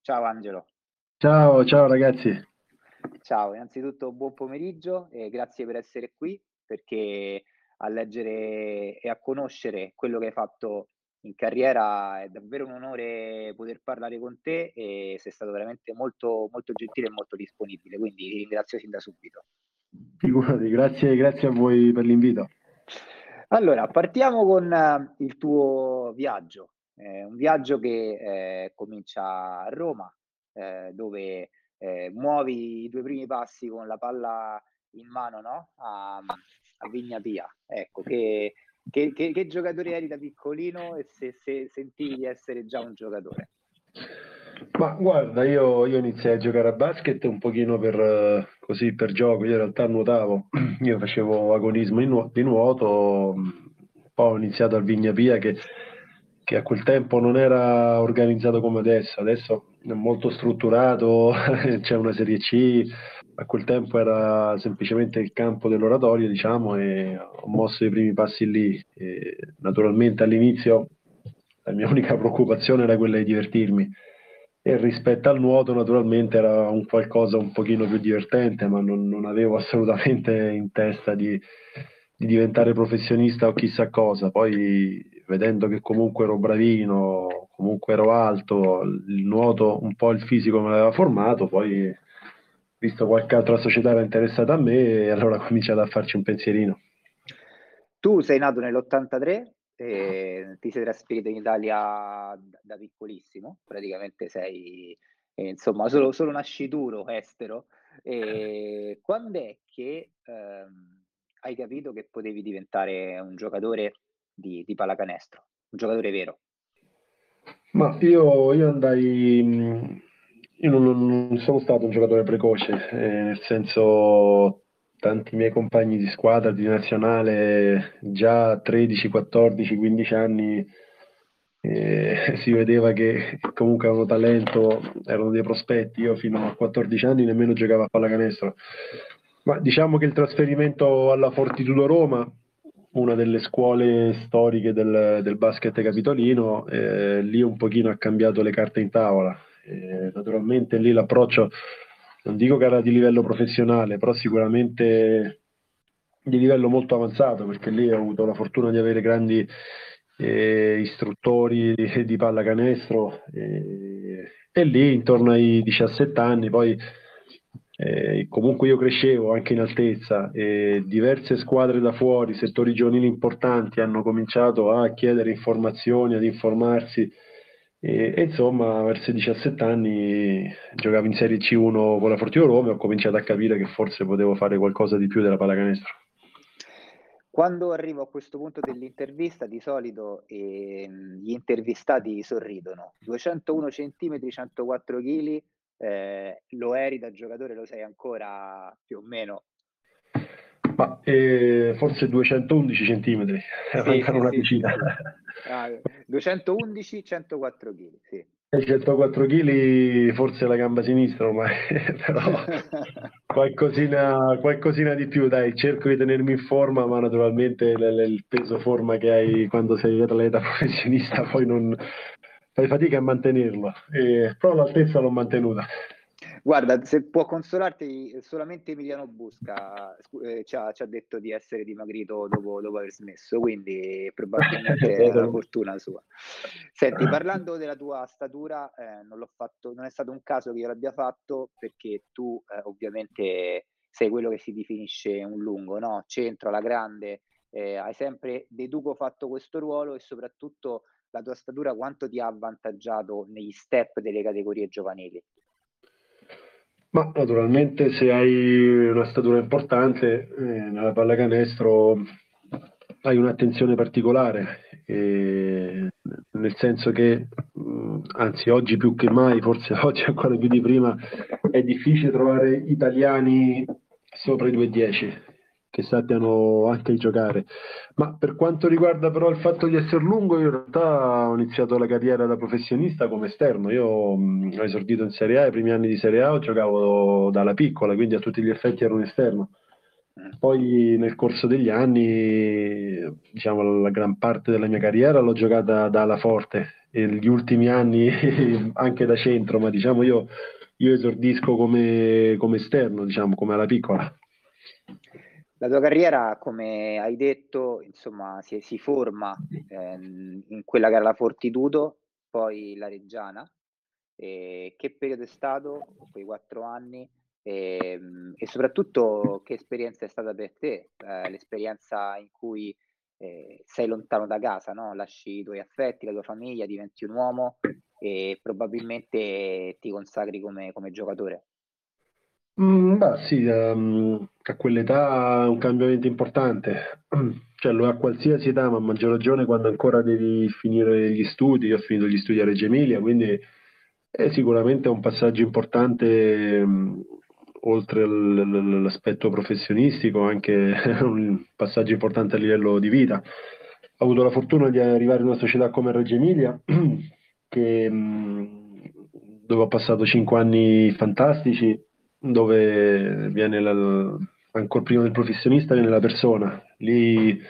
Ciao Angelo. Ciao, ciao ragazzi. Ciao, innanzitutto buon pomeriggio e grazie per essere qui perché a leggere e a conoscere quello che hai fatto in carriera è davvero un onore poter parlare con te e sei stato veramente molto, molto gentile e molto disponibile, quindi ti ringrazio sin da subito. Figurati, grazie, grazie a voi per l'invito. Allora, partiamo con uh, il tuo viaggio, eh, un viaggio che eh, comincia a Roma, eh, dove eh, muovi i tuoi primi passi con la palla in mano no? a, a Vigna Pia. Ecco, che, che, che, che, giocatore eri da piccolino e se, se sentivi di essere già un giocatore? Ma guarda, io, io, iniziai a giocare a basket un pochino per, così, per gioco, io in realtà nuotavo, io facevo agonismo nu- di nuoto, poi ho iniziato al Vigna Pia che che a quel tempo non era organizzato come adesso, adesso è molto strutturato, c'è una serie C, a quel tempo era semplicemente il campo dell'oratorio, diciamo, e ho mosso i primi passi lì. E naturalmente all'inizio la mia unica preoccupazione era quella di divertirmi e rispetto al nuoto naturalmente era un qualcosa un pochino più divertente, ma non, non avevo assolutamente in testa di, di diventare professionista o chissà cosa. Poi vedendo che comunque ero bravino, comunque ero alto, il nuoto un po' il fisico me l'aveva formato, poi visto qualche altra società era interessata a me e allora ho cominciato a farci un pensierino. Tu sei nato nell'83 e ti sei trasferito in Italia da piccolissimo, praticamente sei eh, insomma solo, solo nascituro estero. E quando è che ehm, hai capito che potevi diventare un giocatore di, di pallacanestro, un giocatore vero? Ma io, io andai, io non, non, sono stato un giocatore precoce, eh, nel senso tanti miei compagni di squadra, di nazionale, già 13, 14, 15 anni eh, si vedeva che comunque avevano talento, erano dei prospetti. Io fino a 14 anni nemmeno giocavo a pallacanestro. Ma diciamo che il trasferimento alla Fortitudo Roma una delle scuole storiche del, del basket capitolino, eh, lì un pochino ha cambiato le carte in tavola. Eh, naturalmente lì l'approccio, non dico che era di livello professionale, però sicuramente di livello molto avanzato, perché lì ho avuto la fortuna di avere grandi eh, istruttori di, di pallacanestro e lì intorno ai 17 anni poi eh, comunque io crescevo anche in altezza e diverse squadre da fuori, settori giovanili importanti hanno cominciato a chiedere informazioni, ad informarsi e, e insomma verso i 17 anni giocavo in Serie C1 con la Fortino Roma e ho cominciato a capire che forse potevo fare qualcosa di più della pallacanestro. Quando arrivo a questo punto dell'intervista, di solito eh, gli intervistati sorridono. 201 cm, 104 kg, eh, lo eri da giocatore, lo sei ancora più o meno? Ma, eh, forse 211 centimetri, sì, sì, una sì, ah, 211, 104 kg, sì. 104 kg forse la gamba sinistra ma però qualcosina, qualcosina, di più dai cerco di tenermi in forma ma naturalmente l- l- il peso forma che hai quando sei atleta professionista poi non, fai fatica a mantenerlo, eh, però l'altezza l'ho mantenuta. Guarda, se può consolarti, solamente Emiliano Busca eh, ci, ha, ci, ha, detto di essere dimagrito dopo, dopo aver smesso, quindi probabilmente è una fortuna sua. Senti, parlando della tua statura, eh, non, fatto, non, è stato un caso che io l'abbia fatto perché tu eh, ovviamente sei quello che si definisce un lungo, no? Centro, alla grande, eh, hai sempre deduco fatto questo ruolo e soprattutto la tua statura quanto ti ha avvantaggiato negli step delle categorie giovanili? Ma naturalmente se hai una statura importante eh, nella pallacanestro hai un'attenzione particolare, eh, nel senso che, anzi oggi più che mai, forse oggi ancora più di prima, è difficile trovare italiani sopra i 2,10 che sappiano anche giocare. Ma per quanto riguarda però il fatto di essere lungo, io in realtà ho iniziato la carriera da professionista come esterno. Io mh, ho esordito in Serie A, i primi anni di Serie A giocavo dalla piccola, quindi a tutti gli effetti ero un esterno. Poi nel corso degli anni, diciamo, la gran parte della mia carriera l'ho giocata da ala forte e gli ultimi anni anche da centro, ma diciamo io, io esordisco come, come esterno, diciamo, come alla piccola. La tua carriera, come hai detto, insomma, si, si forma ehm, in quella che era la Fortitudo, poi la Reggiana. E che periodo è stato, quei quattro anni? E, ehm, e, soprattutto che esperienza è stata per te, eh, l'esperienza in cui eh, sei lontano da casa, no? lasci i tuoi affetti, la tua famiglia, diventi un uomo e probabilmente ti consacri come, come giocatore. Mm, beh, sì, um, a quell'età è un cambiamento importante, cioè lo è a qualsiasi età, ma a maggior ragione quando ancora devi finire gli studi. Io ho finito gli studi a Reggio Emilia, quindi è sicuramente un passaggio importante um, oltre l'aspetto professionistico, anche un passaggio importante a livello di vita. Ho avuto la fortuna di arrivare in una società come Reggio Emilia, che, dove ho passato cinque anni fantastici, dove viene la, ancora prima del professionista viene la persona. Lì,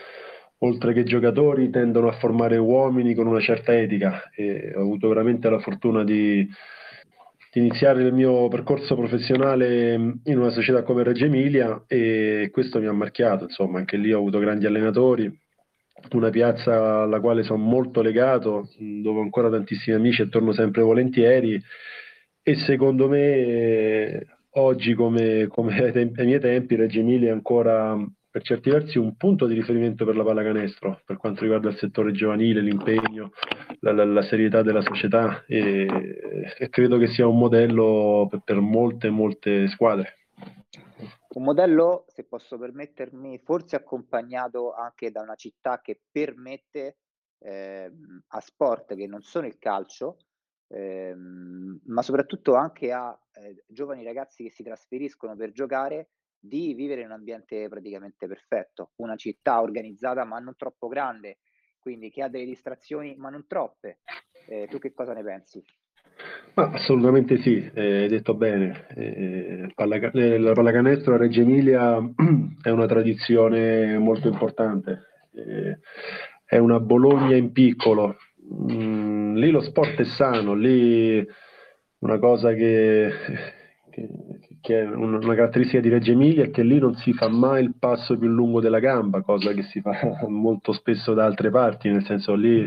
oltre che giocatori, tendono a formare uomini con una certa etica. E ho avuto veramente la fortuna di di iniziare il mio percorso professionale in una società come Reggio Emilia e questo mi ha marchiato, insomma, anche lì ho avuto grandi allenatori, una piazza alla quale sono molto legato, dove ho ancora tantissimi amici e torno sempre volentieri. E secondo me oggi come, come ai, tempi, ai miei tempi Reggio Emilia è ancora per certi versi un punto di riferimento per la pallacanestro per quanto riguarda il settore giovanile, l'impegno, la, la, la serietà della società e, e, credo che sia un modello per, per molte, molte squadre. Un modello, se posso permettermi, forse accompagnato anche da una città che permette eh, a sport che non sono il calcio, eh, ma soprattutto anche a eh, giovani ragazzi che si trasferiscono per giocare di vivere in un ambiente praticamente perfetto, una città organizzata ma non troppo grande, quindi che ha delle distrazioni ma non troppe. Eh, tu che cosa ne pensi? Ma assolutamente sì, eh, detto bene. Eh, eh la pallacanestro a Reggio Emilia è una tradizione molto importante, eh, è una Bologna in piccolo. Mm, lì lo sport è sano, lì una cosa che, che che è una caratteristica di Reggio Emilia è che lì non si fa mai il passo più lungo della gamba, cosa che si fa molto spesso da altre parti, nel senso lì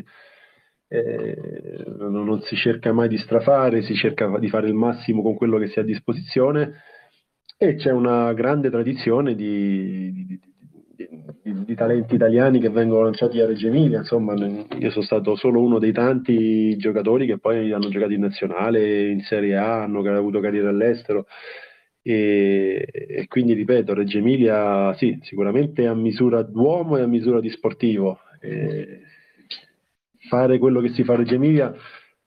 eh, non si cerca mai di strafare, si cerca di fare il massimo con quello che si ha a disposizione. E c'è una grande tradizione di, di, di, di talenti italiani che vengono lanciati a Reggio Emilia, insomma io sono stato solo uno dei tanti giocatori che poi hanno giocato in nazionale, in Serie A, hanno avuto carriera all'estero e, e, quindi ripeto, Reggio Emilia sì, sicuramente a misura d'uomo e a misura di sportivo. E fare quello che si fa a Reggio Emilia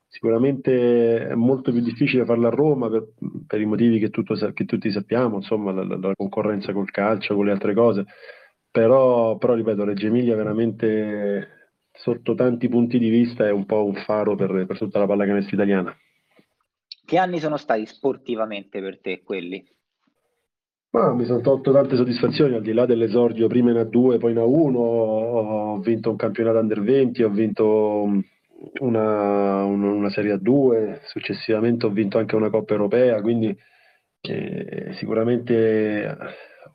sicuramente è molto più difficile farlo a Roma per, per i motivi che, tutto, che, tutti sappiamo, insomma la, la, concorrenza col calcio, con le altre cose, però, però ripeto, Reggio Emilia veramente sotto tanti punti di vista è un po' un faro per, per tutta la pallacanestro italiana. Che anni sono stati sportivamente per te quelli? Ma mi sono tolto tante soddisfazioni, al di là dell'esordio prima in A2, poi in A1, ho vinto un campionato under 20, ho vinto una, una serie A2, successivamente ho vinto anche una Coppa Europea, quindi eh, sicuramente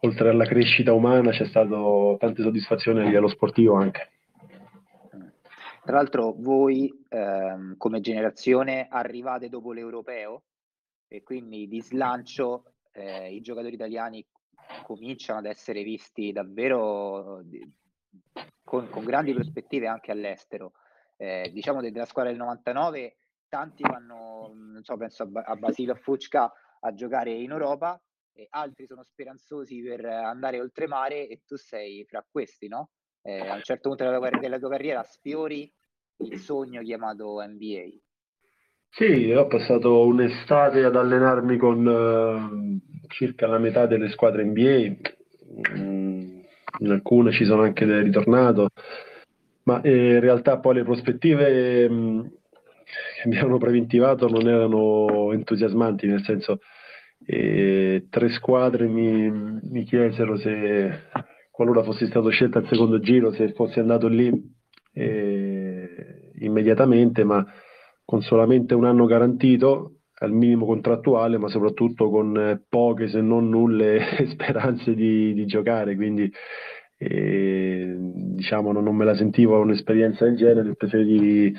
oltre alla crescita umana c'è stato tante soddisfazioni a livello sportivo anche. Tra l'altro voi ehm, come generazione arrivate dopo l'europeo e quindi di slancio eh, i giocatori italiani cominciano ad essere visti davvero con, con grandi prospettive anche all'estero. Eh, diciamo della squadra del 99 tanti vanno, non so, penso a, a Basilio Fucca a giocare in Europa altri sono speranzosi per andare oltremare e tu sei fra questi, no? eh, a un certo punto della tua, della tua carriera sfiori il sogno chiamato NBA. Sì, ho passato un'estate ad allenarmi con uh, circa la metà delle squadre NBA, mm, in alcune ci sono anche ritornato, ma eh, in realtà poi le prospettive mm, che mi hanno preventivato non erano entusiasmanti, nel senso e tre squadre mi, mi chiesero se qualora fossi stato scelto al secondo giro, se fossi andato lì eh, immediatamente, ma con solamente un anno garantito al minimo contrattuale, ma soprattutto con eh, poche se non nulle speranze di, di giocare. Quindi eh, diciamo non, non, me la sentivo un'esperienza del genere, preferivi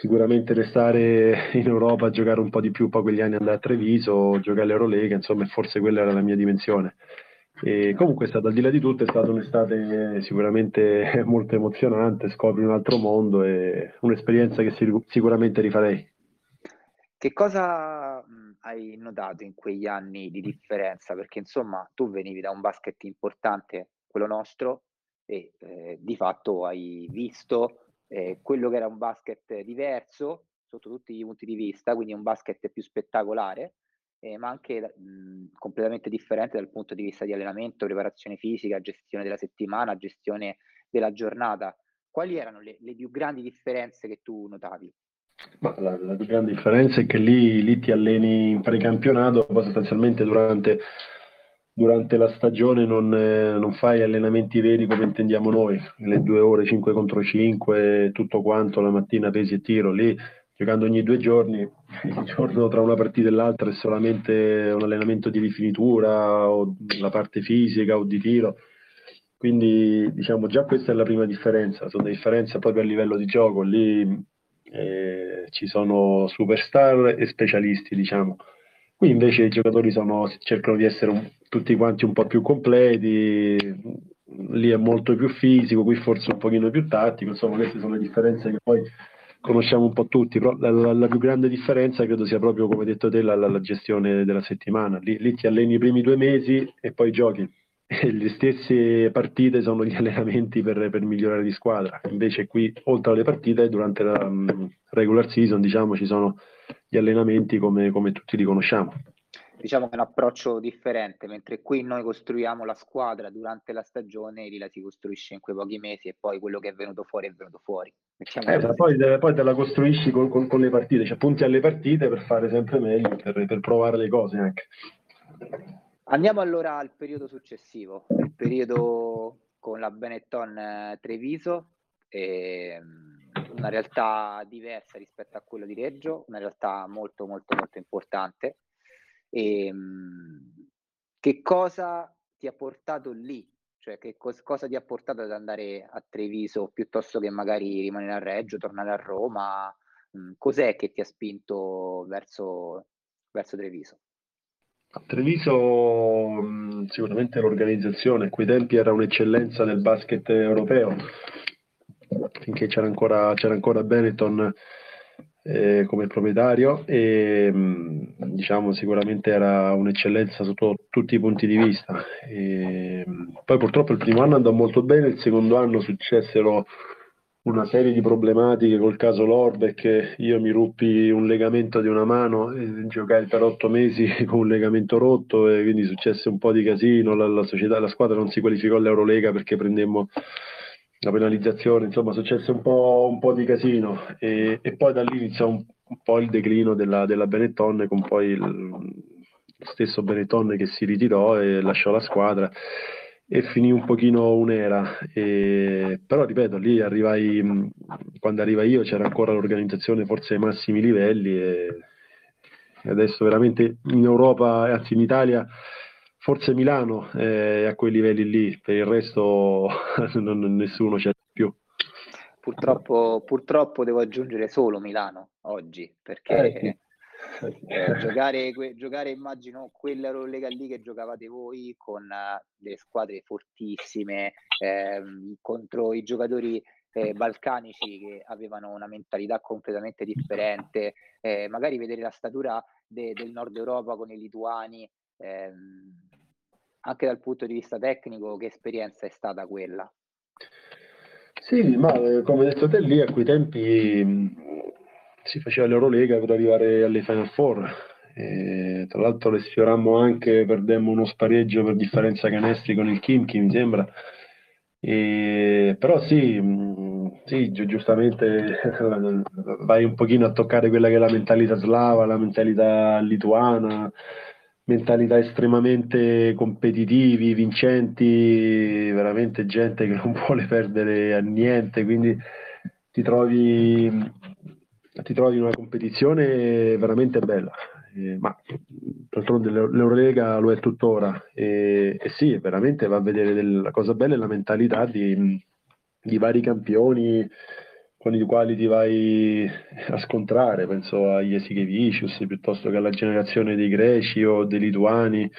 sicuramente restare in Europa giocare un po' di più, poi quegli anni andare a Treviso, giocare all'Eurolega, insomma forse quella era la mia dimensione. E comunque è stato, al di là di tutto, è stata un'estate sicuramente molto emozionante, scopri un altro mondo e un'esperienza che sicuramente rifarei. Che cosa hai notato in quegli anni di differenza? Perché insomma tu venivi da un basket importante, quello nostro, e eh, di fatto hai visto eh, quello che era un basket diverso sotto tutti i punti di vista, quindi un basket più spettacolare, eh, ma anche mh, completamente differente dal punto di vista di allenamento, preparazione fisica, gestione della settimana, gestione della giornata. Quali erano le, le più grandi differenze che tu notavi? Ma la, la più grande differenza è che lì, lì ti alleni in precampionato, sostanzialmente durante, durante la stagione non, eh, non, fai allenamenti veri come intendiamo noi, le due ore 5 contro 5, tutto quanto, la mattina pesi e tiro, lì giocando ogni due giorni, il giorno tra una partita e l'altra è solamente un allenamento di rifinitura o la parte fisica o di tiro. Quindi diciamo già questa è la prima differenza, sono differenze proprio a livello di gioco, lì eh, ci sono superstar e specialisti, diciamo. Qui invece i giocatori sono, cercano di essere un, tutti quanti un po' più completi, lì è molto più fisico, qui forse un pochino più tattico, insomma queste sono le differenze che poi conosciamo un po' tutti, però la, la, la, più grande differenza credo sia proprio, come detto te, la, la gestione della settimana. Lì, lì, ti alleni i primi due mesi e poi giochi. E le stesse partite sono gli allenamenti per, per migliorare di squadra. Invece qui, oltre alle partite, durante la um, regular season, diciamo, ci sono gli allenamenti come, come tutti li conosciamo diciamo che è un approccio differente, mentre qui noi costruiamo la squadra durante la stagione, lì la si costruisce in quei pochi mesi e poi quello che è venuto fuori è venuto fuori. Eh, poi, poi, te la costruisci con, con, con, le partite, cioè punti alle partite per fare sempre meglio, per, per provare le cose anche. Andiamo allora al periodo successivo, il periodo con la Benetton eh, Treviso, ehm, una realtà diversa rispetto a quello di Reggio, una realtà molto molto molto importante e, ehm, che cosa ti ha portato lì? Cioè, che cos- cosa ti ha portato ad andare a Treviso piuttosto che magari rimanere a Reggio, tornare a Roma? Mm, cos'è che ti ha spinto verso, verso Treviso? A Treviso mm, sicuramente l'organizzazione, a quei tempi era un'eccellenza nel basket europeo, finché c'era ancora, c'era ancora Benetton eh, come proprietario e mm, diciamo sicuramente era un'eccellenza sotto tutti i punti di vista. E, mm, poi purtroppo il primo anno andò molto bene, il secondo anno successero una serie di problematiche col caso Lorbeck, io mi ruppi un legamento di una mano e giocai per otto mesi con un legamento rotto e quindi successe un po' di casino, la, la, società, la squadra non si qualificò all'Eurolega perché prendemmo la penalizzazione, insomma successe un po', un po di casino. E, e, poi da lì iniziò un, un po' il declino della, della Benetton con poi il, stesso Benetton che si ritirò e lasciò la squadra e finì un pochino un'era. E, però ripeto lì arrivai quando arrivai io c'era ancora l'organizzazione forse ai massimi livelli e, e adesso veramente in Europa anzi in Italia Forse Milano è a quei livelli lì, per il resto non, nessuno c'è più. Purtroppo, purtroppo devo aggiungere solo Milano oggi, perché eh, eh, giocare, giocare, immagino quella Lega lì che giocavate voi con uh, le squadre fortissime eh, contro i giocatori eh, balcanici che avevano una mentalità completamente differente, eh, magari vedere la statura de, del nord Europa con i lituani, ehm, anche dal punto di vista tecnico, che esperienza è stata quella? Sì, ma eh, come detto te lì, a quei tempi mh, si faceva l'Eurolega per arrivare alle Final Four. E, tra l'altro le sfiorammo anche, perdemmo uno spareggio per differenza canestri con il Kimchi, mi sembra. E, però sì, mh, sì, gi- giustamente vai un pochino a toccare quella che è la mentalità slava, la mentalità lituana, mentalità estremamente competitivi, vincenti, veramente gente che non vuole perdere a niente, quindi ti trovi, ti trovi in una competizione veramente bella. Eh, ma d'altronde l'Eurolega lo è tuttora e, e sì, veramente va a vedere del, la cosa bella è la mentalità di, di vari campioni con i quali ti vai a scontrare, penso agli Esichevicius piuttosto che alla generazione dei greci o dei lituani,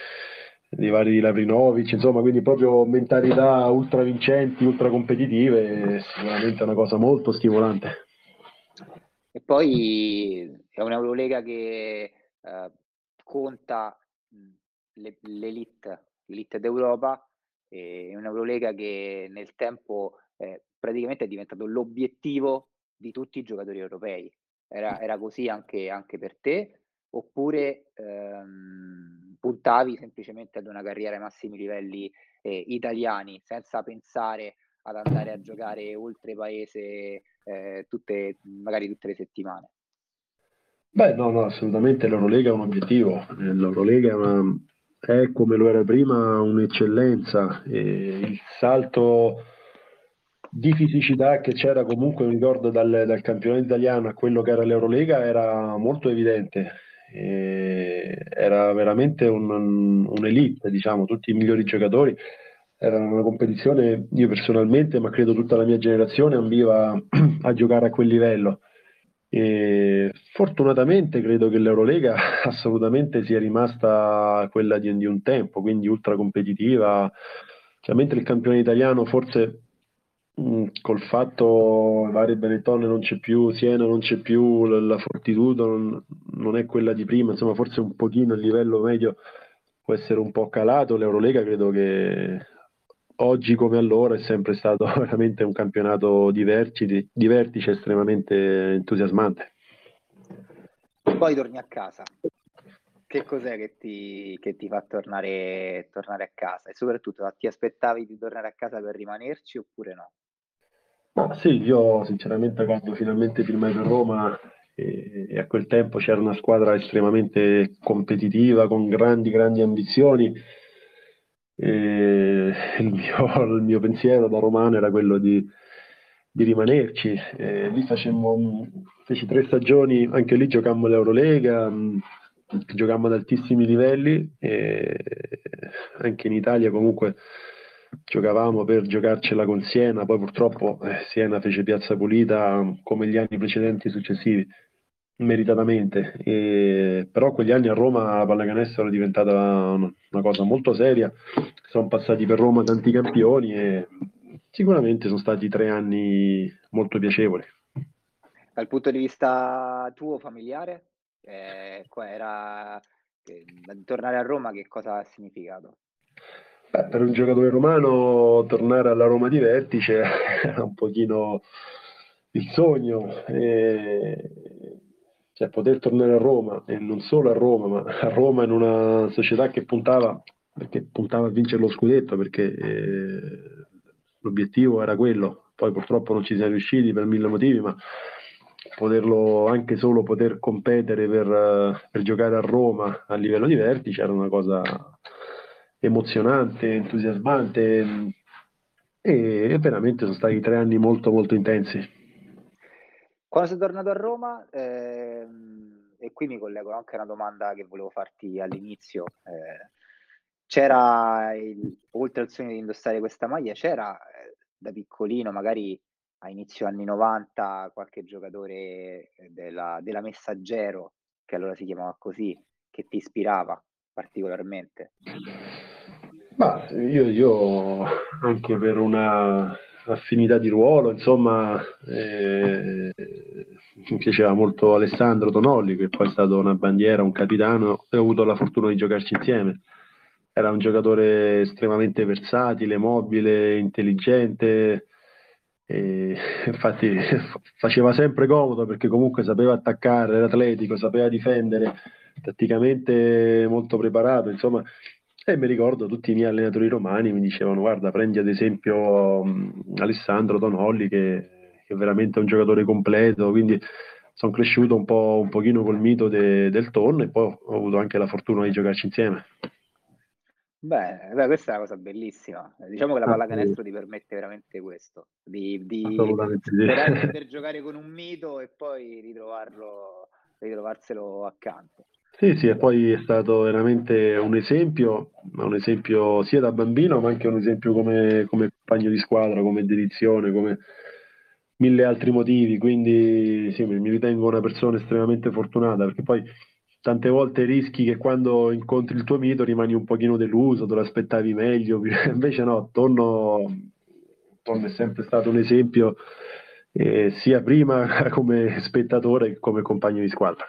dei vari Lavrinovic, insomma, quindi proprio mentalità ultra vincenti, ultra competitive, sicuramente è una cosa molto stimolante. E poi è un'Eurolega che eh, conta l'elite, l'elite d'Europa, è un'Eurolega che nel tempo eh, praticamente è diventato l'obiettivo di tutti i giocatori europei. Era, era così anche, anche, per te? Oppure ehm, puntavi semplicemente ad una carriera ai massimi livelli eh, italiani senza pensare ad andare a giocare oltre paese eh, tutte, magari tutte le settimane? Beh, no, no, assolutamente l'Eurolega è un obiettivo. Eh, L'Eurolega è, una, è come lo era prima un'eccellenza. E il salto di fisicità che c'era comunque, mi ricordo, dal, dal campionato italiano a quello che era l'Eurolega era molto evidente. E era veramente un, un'elite, diciamo, tutti i migliori giocatori. Era una competizione, io personalmente, ma credo tutta la mia generazione, ambiva a giocare a quel livello. E fortunatamente credo che l'Eurolega assolutamente sia rimasta quella di, di un tempo, quindi ultra competitiva. Cioè, mentre il campione italiano forse Mm, col fatto Varie Benetton non c'è più, Siena non c'è più, la Fortitudo non, non, è quella di prima, insomma forse un pochino il livello medio può essere un po' calato, l'Eurolega credo che oggi come allora è sempre stato veramente un campionato di vertice, di vertice estremamente entusiasmante. Poi torni a casa. Che cos'è che ti, che ti fa tornare, tornare a casa? E soprattutto ti aspettavi di tornare a casa per rimanerci oppure no? Ma sì, io sinceramente quando finalmente firmai per Roma e, e a quel tempo c'era una squadra estremamente competitiva, con grandi, grandi ambizioni, il mio, il, mio, pensiero da romano era quello di, di rimanerci. E lì facemmo, feci tre stagioni, anche lì giocammo l'Eurolega, giocammo ad altissimi livelli e anche in Italia comunque giocavamo per giocarcela con Siena, poi purtroppo eh, Siena fece piazza pulita come gli anni precedenti e successivi, meritatamente, e, però quegli anni a Roma la pallacanestro è diventata una, una cosa molto seria, sono passati per Roma tanti campioni e sicuramente sono stati tre anni molto piacevoli. Dal punto di vista tuo familiare, eh, era, eh, tornare a Roma che cosa ha significato? Beh, per un giocatore romano tornare alla Roma di vertice era un pochino il sogno. E... Cioè, poter tornare a Roma, e non solo a Roma, ma a Roma in una società che puntava, perché puntava a vincere lo scudetto, perché eh, l'obiettivo era quello. Poi purtroppo non ci siamo riusciti per mille motivi, ma poterlo anche solo poter competere per, per giocare a Roma a livello di vertice era una cosa emozionante, entusiasmante e veramente sono stati tre anni molto molto intensi. Quando sei tornato a Roma, ehm, e qui mi collego anche a una domanda che volevo farti all'inizio, eh, c'era, il, oltre al sogno di indossare questa maglia, c'era eh, da piccolino, magari a inizio anni 90, qualche giocatore della, della Messaggero, che allora si chiamava così, che ti ispirava particolarmente? Ma io, io anche per una affinità di ruolo, insomma, eh, mi piaceva molto Alessandro Tonolli, che poi è stato una bandiera, un capitano, e ho avuto la fortuna di giocarci insieme. Era un giocatore estremamente versatile, mobile, intelligente, e infatti faceva sempre comodo perché comunque sapeva attaccare, era atletico, sapeva difendere, tatticamente molto preparato, insomma, e mi ricordo tutti i miei allenatori romani mi dicevano guarda prendi ad esempio um, Alessandro Tonolli che, che, è veramente un giocatore completo, quindi sono cresciuto un po' un pochino col mito de, del tonno e poi ho avuto anche la fortuna di giocarci insieme. Beh, beh, questa è una cosa bellissima. Diciamo che la pallacanestro ti permette veramente questo, di, di sperare di poter giocare con un mito e poi ritrovarlo, ritrovarselo accanto. Sì, sì, e poi è stato veramente un esempio, un esempio sia da bambino, ma anche un esempio come, come compagno di squadra, come dedizione, come mille altri motivi. Quindi sì, mi ritengo una persona estremamente fortunata, perché poi tante volte rischi che quando incontri il tuo mito rimani un pochino deluso, te lo aspettavi meglio, invece no, Tonno, Tonno è sempre stato un esempio eh, sia prima come spettatore che come compagno di squadra.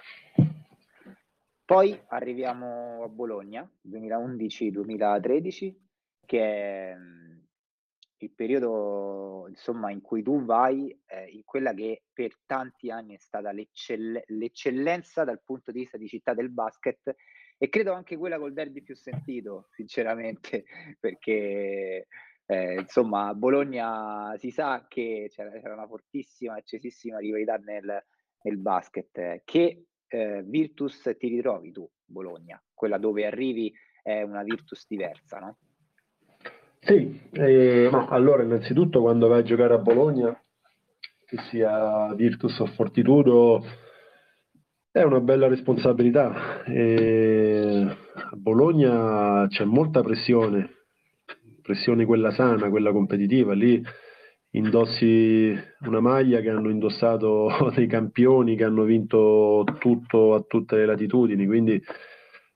Poi arriviamo a Bologna, 2011-2013, che è il periodo insomma, in cui tu vai eh, in quella che per tanti anni è stata l'eccell- l'eccellenza dal punto di vista di città del basket e credo anche quella col derby più sentito, sinceramente, perché eh, insomma a Bologna si sa che c'era, c'era una fortissima, accesissima rivalità nel, nel basket. Che eh, Virtus ti ritrovi tu, Bologna? Quella dove arrivi è una Virtus diversa, no? Sì, eh, no, allora innanzitutto quando vai a giocare a Bologna, che sia Virtus o Fortitudo, è una bella responsabilità. E a Bologna c'è molta pressione, pressione quella sana, quella competitiva. Lì indossi una maglia che hanno indossato dei campioni che hanno vinto tutto a tutte le latitudini, quindi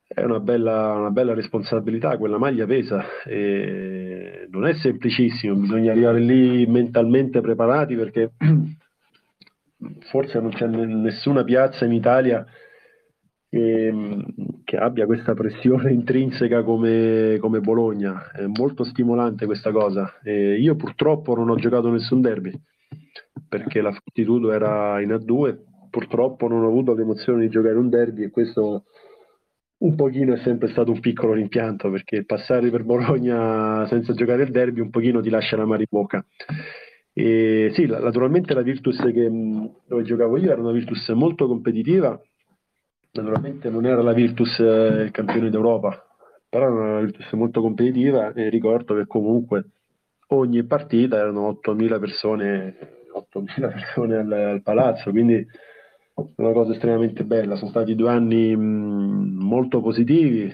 è una bella, una bella responsabilità, quella maglia pesa, e non è semplicissimo, bisogna arrivare lì mentalmente preparati perché forse non c'è nessuna piazza in Italia che, che abbia questa pressione intrinseca come, come, Bologna, è molto stimolante questa cosa. E io purtroppo non ho giocato nessun derby perché la Fortitudo era in A2, purtroppo non ho avuto l'emozione di giocare un derby e questo un pochino è sempre stato un piccolo rimpianto perché passare per Bologna senza giocare il derby un pochino ti lascia la mare in bocca. E sì, naturalmente la Virtus che, dove giocavo io era una Virtus molto competitiva, naturalmente non era la Virtus eh, campione d'Europa, però era una Virtus molto competitiva e ricordo che comunque ogni partita erano 8.000 persone, 8.000 persone al, al palazzo, quindi una cosa estremamente bella. Sono stati due anni mh, molto positivi,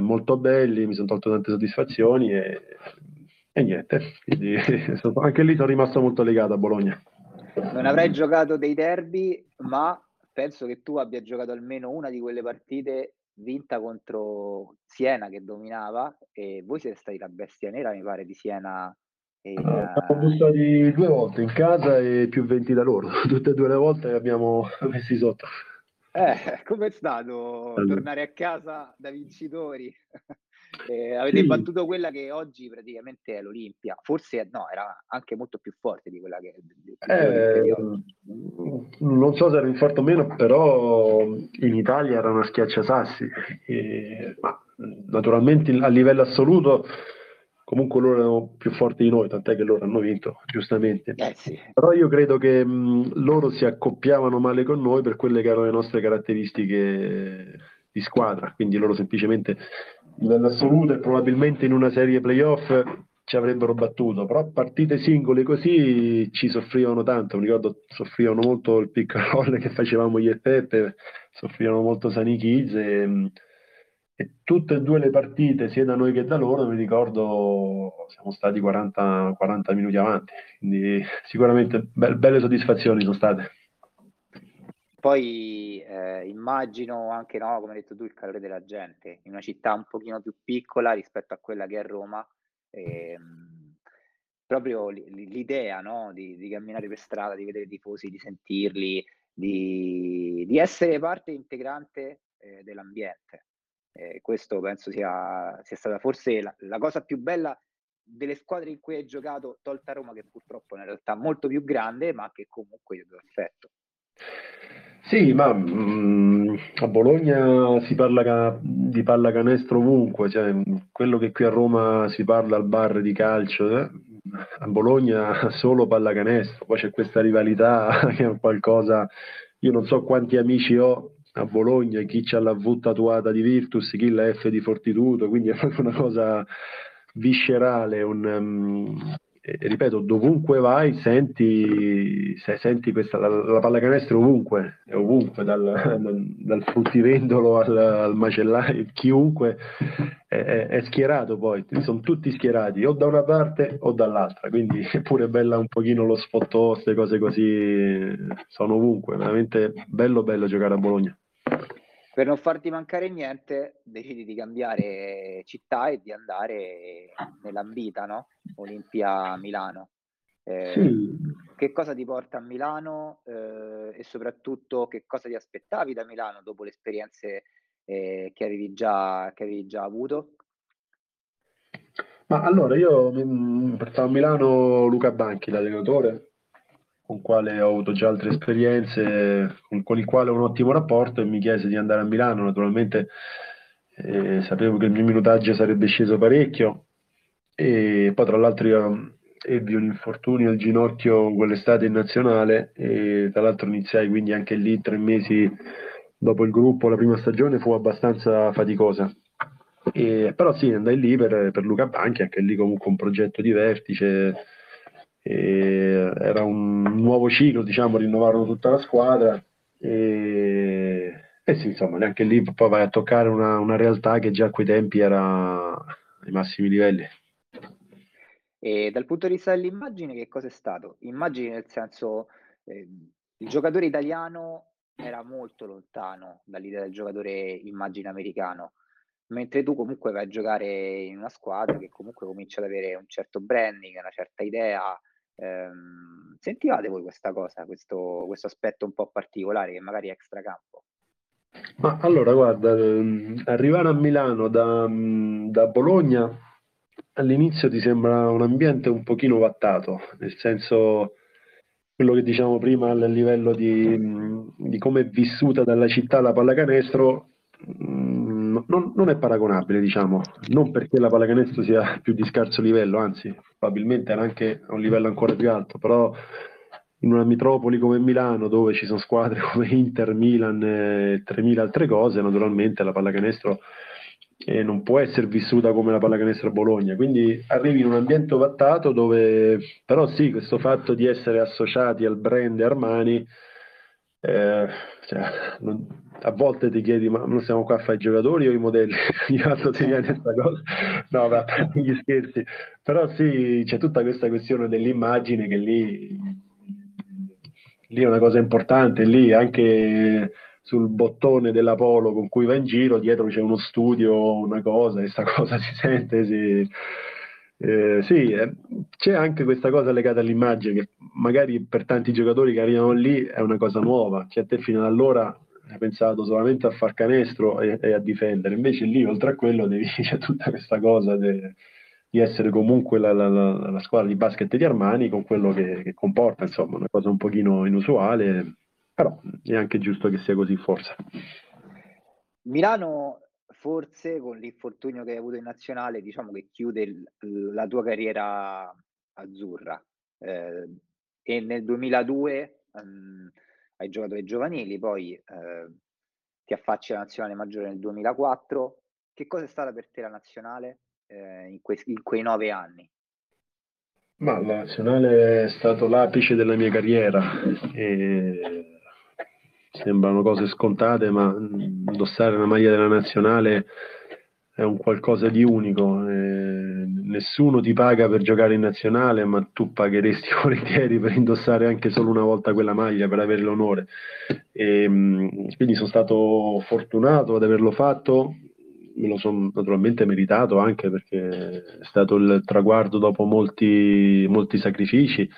molto belli, mi sono tolto tante soddisfazioni e, e niente. Quindi, anche lì sono rimasto molto legato a Bologna. Non avrai giocato dei derby, ma penso che tu abbia giocato almeno una di quelle partite vinta contro Siena che dominava e voi siete stati la bestia nera, mi pare, di Siena e, uh, siamo bussati due volte in casa e più 20 da loro, tutte e due le volte li abbiamo messi sotto. Eh, com'è stato allora. tornare a casa da vincitori? Eh, avete sì. battuto quella che oggi praticamente è l'Olimpia, forse no, era anche molto più forte di quella che eh, non so se era in forte o meno, però in Italia era una schiacciasassi. E, ma naturalmente a livello assoluto comunque loro erano più forti di noi, tant'è che loro hanno vinto, giustamente. Eh sì. Però io credo che mh, loro si accoppiavano male con noi per quelle che erano le nostre caratteristiche di squadra, quindi loro semplicemente nell'assoluto e probabilmente in una serie playoff ci avrebbero battuto, però partite singole così ci soffrivano tanto, mi ricordo soffrivano molto il pick and roll che facevamo io e soffrivano molto Sani Kids e e tutte e due le partite, sia da noi che da loro, mi ricordo, siamo stati 40, 40 minuti avanti, quindi sicuramente be- belle soddisfazioni sono state. Poi eh, immagino anche, no, come hai detto tu, il calore della gente, in una città un pochino più piccola rispetto a quella che è Roma, ehm, proprio l'idea no, di, di, camminare per strada, di vedere i tifosi, di sentirli, di, di essere parte integrante eh, dell'ambiente. Eh, questo penso sia, sia stata forse la, la, cosa più bella delle squadre in cui hai giocato, tolta Roma, che purtroppo è in realtà molto più grande, ma che comunque gli ha dato effetto. Sì, ma mh, mm, a Bologna si parla di pallacanestro ovunque, cioè quello che qui a Roma si parla al bar di calcio, eh? a Bologna solo pallacanestro, poi c'è questa rivalità che è qualcosa io non so quanti amici ho a Bologna, chi c'ha la V tatuata di Virtus, chi la F di Fortitudo, quindi è proprio una cosa viscerale, un, um, ripeto, dovunque vai senti, se, senti questa, la, la pallacanestro ovunque, ovunque, dal, dal, fruttivendolo al, al, macellaio, chiunque è, è, è, schierato poi, sono tutti schierati o da una parte o dall'altra, quindi è pure bella un pochino lo sfottò, queste cose così, sono ovunque, veramente bello bello giocare a Bologna per non farti mancare niente, decidi di cambiare città e di andare nell'ambita, no? Olimpia Milano. Eh, sì. Che cosa ti porta a Milano eh, e soprattutto che cosa ti aspettavi da Milano dopo le esperienze eh, che, avevi già, che avevi già avuto? Ma allora io mi portavo a Milano Luca Banchi, l'allenatore, con quale ho avuto già altre esperienze, con, con, il quale ho un ottimo rapporto e mi chiese di andare a Milano. Naturalmente eh, sapevo che il mio minutaggio sarebbe sceso parecchio e poi tra l'altro io ebbi un infortunio al ginocchio quell'estate in nazionale e tra l'altro iniziai quindi anche lì tre mesi dopo il gruppo, la prima stagione fu abbastanza faticosa. E, però sì, andai lì per, per Luca Banchi, anche lì comunque un progetto di vertice era un nuovo ciclo, diciamo, rinnovarono tutta la squadra e, e sì, insomma, neanche lì poi vai a toccare una, una realtà che già a quei tempi era ai massimi livelli. E dal punto di vista dell'immagine, che cosa è stato? Immagini nel senso, eh, il giocatore italiano era molto lontano dall'idea del giocatore immagine americano, mentre tu comunque vai a giocare in una squadra che comunque comincia ad avere un certo branding, una certa idea, Ehm, sentivate voi questa cosa, questo, questo aspetto un po' particolare che magari è extracampo? Ma allora, guarda, ehm, arrivare a Milano da, mm, da, Bologna all'inizio ti sembra un ambiente un pochino vattato, nel senso quello che diciamo prima a livello di, mm, di come è vissuta dalla città la pallacanestro non, non, è paragonabile, diciamo, non perché la pallacanestro sia più di scarso livello, anzi, probabilmente era anche a un livello ancora più alto, però in una metropoli come Milano, dove ci sono squadre come Inter, Milan e 3.000 altre cose, naturalmente la pallacanestro eh, non può essere vissuta come la pallacanestro a Bologna, quindi arrivi in un ambiente ovattato dove, però sì, questo fatto di essere associati al brand Armani, eh, cioè, non, a volte ti chiedi ma non siamo qua a fare i giocatori o i modelli? Ogni tanto ti viene questa cosa. No ma gli scherzi. Però sì c'è tutta questa questione dell'immagine che lì lì è una cosa importante. Lì anche sul bottone della Polo con cui va in giro dietro c'è uno studio una cosa e questa cosa si sente si, eh, sì, eh, c'è anche questa cosa legata all'immagine che magari per tanti giocatori che arrivano lì è una cosa nuova, cioè te fino ad allora hai pensato solamente a far canestro e, e a difendere, invece lì oltre a quello devi, c'è tutta questa cosa de, di essere comunque la, la, la, la, squadra di basket di Armani con quello che, che, comporta, insomma, una cosa un pochino inusuale, però è anche giusto che sia così forse. Milano forse con l'infortunio che hai avuto in nazionale, diciamo che chiude il, la tua carriera azzurra. Eh, e nel 2002 um, hai giocato ai giovanili, poi eh, ti affacci alla nazionale maggiore nel 2004. Che cosa è stata per te la nazionale eh, in, que- in, quei nove anni? Ma la nazionale è stato l'apice della mia carriera. E sembrano cose scontate, ma indossare la maglia della nazionale è un qualcosa di unico. Eh, nessuno ti paga per giocare in nazionale, ma tu pagheresti volentieri per indossare anche solo una volta quella maglia, per avere l'onore. E, quindi sono stato fortunato ad averlo fatto, me lo sono naturalmente meritato anche perché è stato il traguardo dopo molti, molti sacrifici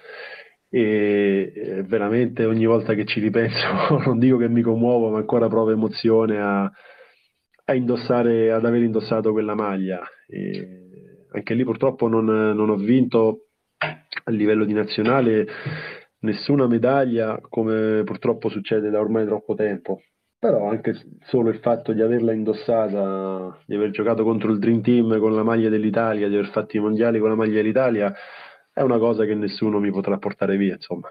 e veramente ogni volta che ci ripenso non dico che mi commuovo ma ancora provo emozione a, a indossare, ad aver indossato quella maglia. E anche lì purtroppo non, non ho vinto a livello di nazionale nessuna medaglia come purtroppo succede da ormai troppo tempo. Però anche solo il fatto di averla indossata, di aver giocato contro il Dream Team con la maglia dell'Italia, di aver fatto i mondiali con la maglia dell'Italia, è una cosa che nessuno mi potrà portare via, insomma.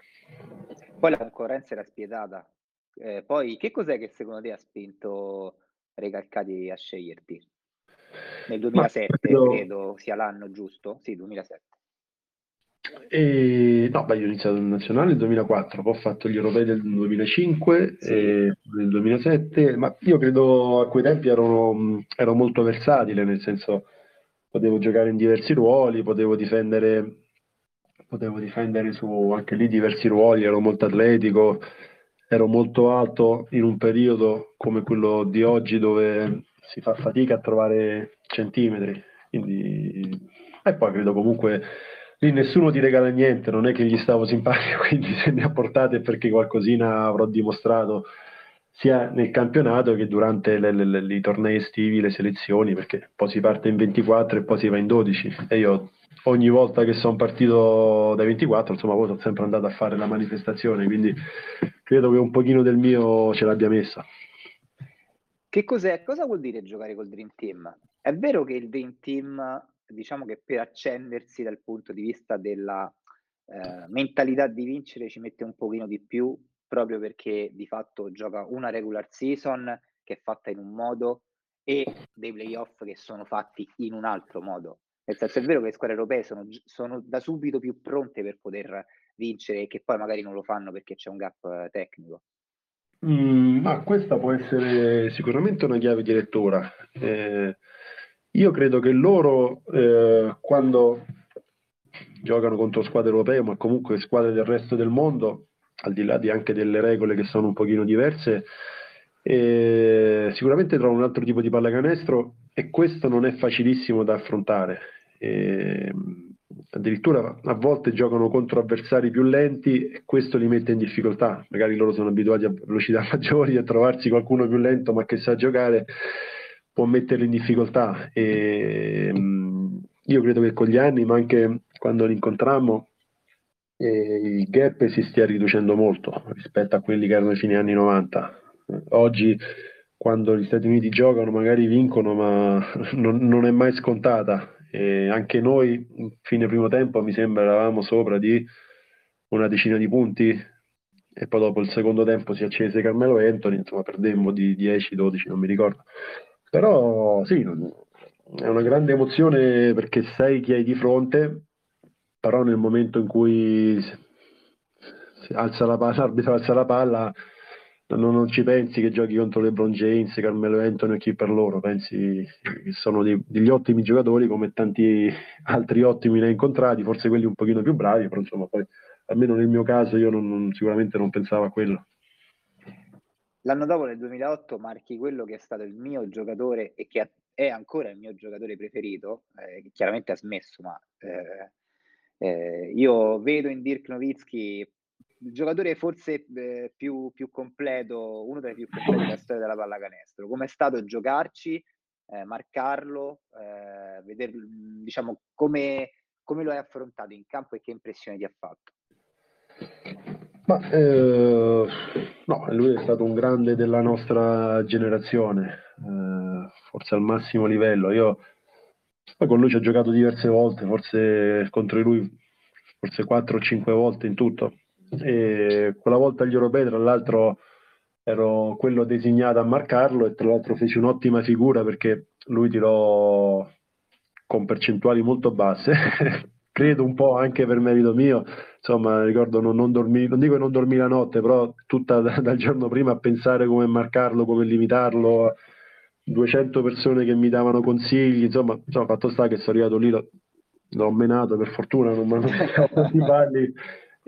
Poi la concorrenza era spietata, Eh, poi, che cos'è che secondo te ha spinto Recalcati a sceglierti? Nel 2007, credo... credo sia l'anno giusto? Sì, 2007. E, no, beh, io ho iniziato in nazionale nel 2004, poi ho fatto gli europei del 2005 sì. e nel 2007, ma io credo a quei tempi ero, ero, molto versatile, nel senso potevo giocare in diversi ruoli, potevo difendere, potevo difendere su anche lì diversi ruoli, ero molto atletico, ero molto alto in un periodo come quello di oggi dove si fa fatica a trovare centimetri, quindi... e poi credo comunque lì nessuno ti regala niente, non è che gli stavo simpatico, quindi se ne ha portate perché qualcosina avrò dimostrato sia nel campionato che durante le, le, le, i tornei estivi, le selezioni, perché poi si parte in 24 e poi si va in 12 e io ogni volta che sono partito dai 24, insomma, poi sono sempre andato a fare la manifestazione, quindi credo che un pochino del mio ce l'abbia messa. Che cos'è? Cosa vuol dire giocare col Dream Team? È vero che il Dream Team diciamo che per accendersi dal punto di vista della eh, mentalità di vincere ci mette un pochino di più proprio perché di fatto gioca una regular season che è fatta in un modo e dei playoff che sono fatti in un altro modo. Nel senso è vero che le squadre europee sono, sono da subito più pronte per poter vincere e che poi magari non lo fanno perché c'è un gap eh, tecnico. Mm, ma questa può essere sicuramente una chiave di lettura. Eh, io credo che loro, eh, quando giocano contro squadre europee, ma comunque squadre del resto del mondo, al di là di anche delle regole che sono un pochino diverse, eh, sicuramente trovano un altro tipo di pallacanestro e questo non è facilissimo da affrontare. Eh, addirittura a volte giocano contro avversari più lenti e questo li mette in difficoltà. Magari loro sono abituati a velocità maggiori, a trovarsi qualcuno più lento ma che sa giocare può metterli in difficoltà. E, mm, io credo che con gli anni, ma anche quando li incontrammo, eh, il gap si stia riducendo molto rispetto a quelli che erano i fine anni 90. Oggi, quando gli Stati Uniti giocano, magari vincono, ma non, non è mai scontata. E anche noi, fine primo tempo, mi sembra, eravamo sopra di una decina di punti e poi dopo il secondo tempo si accese Carmelo Anthony, insomma perdemmo di 10-12, non mi ricordo. Però sì, è una grande emozione perché sai chi hai di fronte, però nel momento in cui alza la l'arbitro alza la palla, non, non, ci pensi che giochi contro LeBron James, Carmelo Anthony e chi per loro, pensi che sono dei, degli ottimi giocatori come tanti altri ottimi ne hai incontrati, forse quelli un pochino più bravi, però insomma poi almeno nel mio caso io non, non, sicuramente non pensavo a quello. L'anno dopo, nel 2008, marchi quello che è stato il mio giocatore e che è ancora il mio giocatore preferito, eh, chiaramente ha smesso, ma eh, eh, io vedo in Dirk Nowitzki il giocatore forse eh, più, più, completo, uno dei più completi della storia della pallacanestro. Come è stato giocarci, eh, marcarlo, eh, vedere diciamo, come, come lo hai affrontato in campo e che impressione ti ha fatto? Ma, eh, no, lui è stato un grande della nostra generazione, eh, forse al massimo livello. Io poi con lui ci ho giocato diverse volte, forse contro di lui forse 4 o 5 volte in tutto. E quella volta agli europei, tra l'altro, ero quello designato a marcarlo e tra l'altro feci un'ottima figura perché lui tirò con percentuali molto basse, credo un po' anche per merito mio, insomma ricordo non, non dormì, non dico non dormì la notte, però tutta da, dal giorno prima a pensare come marcarlo, come limitarlo, 200 persone che mi davano consigli, insomma, insomma fatto sta che sono arrivato lì, l'ho, l'ho menato per fortuna, non mi hanno i palli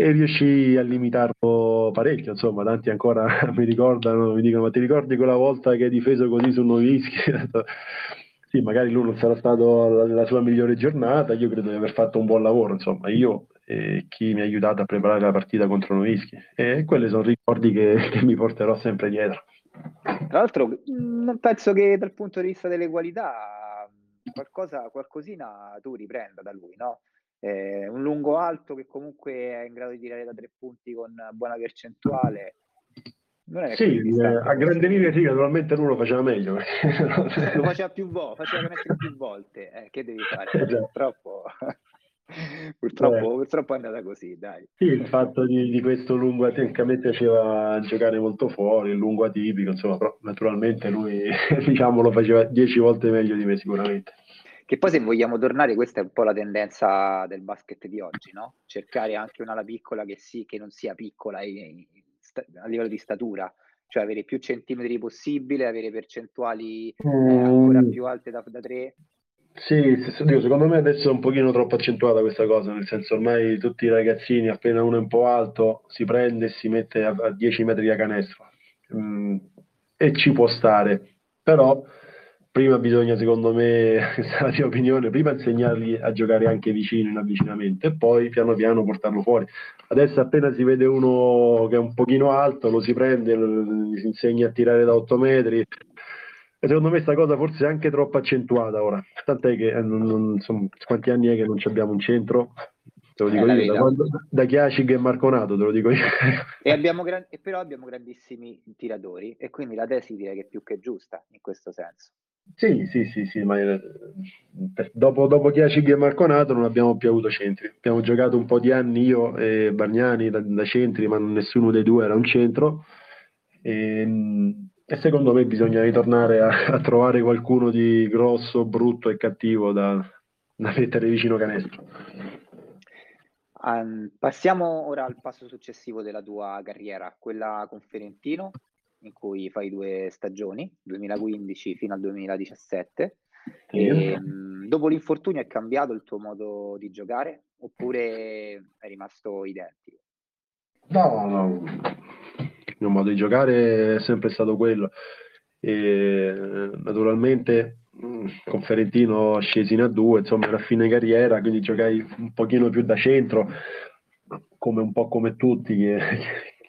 e riuscì a limitarlo parecchio, insomma, tanti ancora mi ricordano, mi dicono ma ti ricordi quella volta che hai difeso così su Novischi? sì, magari lui non sarà stato la, sua migliore giornata, io credo di aver fatto un buon lavoro, insomma, io e chi mi ha aiutato a preparare la partita contro Novischi e quelli sono ricordi che, che mi porterò sempre dietro. Tra l'altro, non penso che dal punto di vista delle qualità qualcosa, qualcosina tu riprenda da lui, no? Eh, un lungo alto che comunque è in grado di tirare da tre punti con buona percentuale sì, eh, a grande linea sì, naturalmente lui lo faceva meglio. lo faceva più volte, faceva più volte. Eh, che devi fare? Esatto. Purtroppo... purtroppo, eh. purtroppo, è andata così, dai. Sì, il fatto di, di questo lungo atipico, a me piaceva giocare molto fuori, il lungo atipico, insomma, però naturalmente lui, diciamo, lo faceva dieci volte meglio di me sicuramente. Che poi se vogliamo tornare, questa è un po' la tendenza del basket di oggi, no? Cercare anche un'ala piccola che, sì, che non sia piccola a livello di statura, cioè avere più centimetri possibile, avere percentuali eh, ancora mm. più alte da, da tre. Sì, secondo me adesso è un pochino troppo accentuata questa cosa, nel senso ormai tutti i ragazzini, appena uno è un po' alto, si prende e si mette a, a 10 metri da canestro. Mm, e ci può stare, però prima bisogna, secondo me, la mia opinione, prima insegnargli a giocare anche vicino in avvicinamento e poi piano piano portarlo fuori. Adesso appena si vede uno che è un pochino alto, lo si prende, gli si insegna a tirare da 8 metri. E secondo me questa cosa forse è anche troppo accentuata ora. Tant'è che eh, non, non, insomma, quanti anni è che non abbiamo un centro? Te lo dico eh, io, da, quando, da Chiacig e Marconato, te lo dico io. E, abbiamo gran, e però abbiamo grandissimi tiratori e quindi la tesi direi che è più che giusta in questo senso. Sì, sì, sì, sì, ma eh, dopo, dopo Chiacig e Marconato non abbiamo più avuto centri. Abbiamo giocato un po' di anni io e Bargnani da, da centri, ma nessuno dei due era un centro. E, e secondo me bisogna ritornare a, a, trovare qualcuno di grosso, brutto e cattivo da, da mettere vicino canestro. Um, passiamo ora al passo successivo della tua carriera, quella con Ferentino in cui fai due stagioni, 2015 fino al 2017. E, mh, dopo l'infortunio è cambiato il tuo modo di giocare oppure è rimasto identico? No, no, il mio modo di giocare è sempre stato quello. E, naturalmente con Ferentino scesi in A2, insomma era fine carriera, quindi giocai un pochino più da centro, come un po' come tutti che,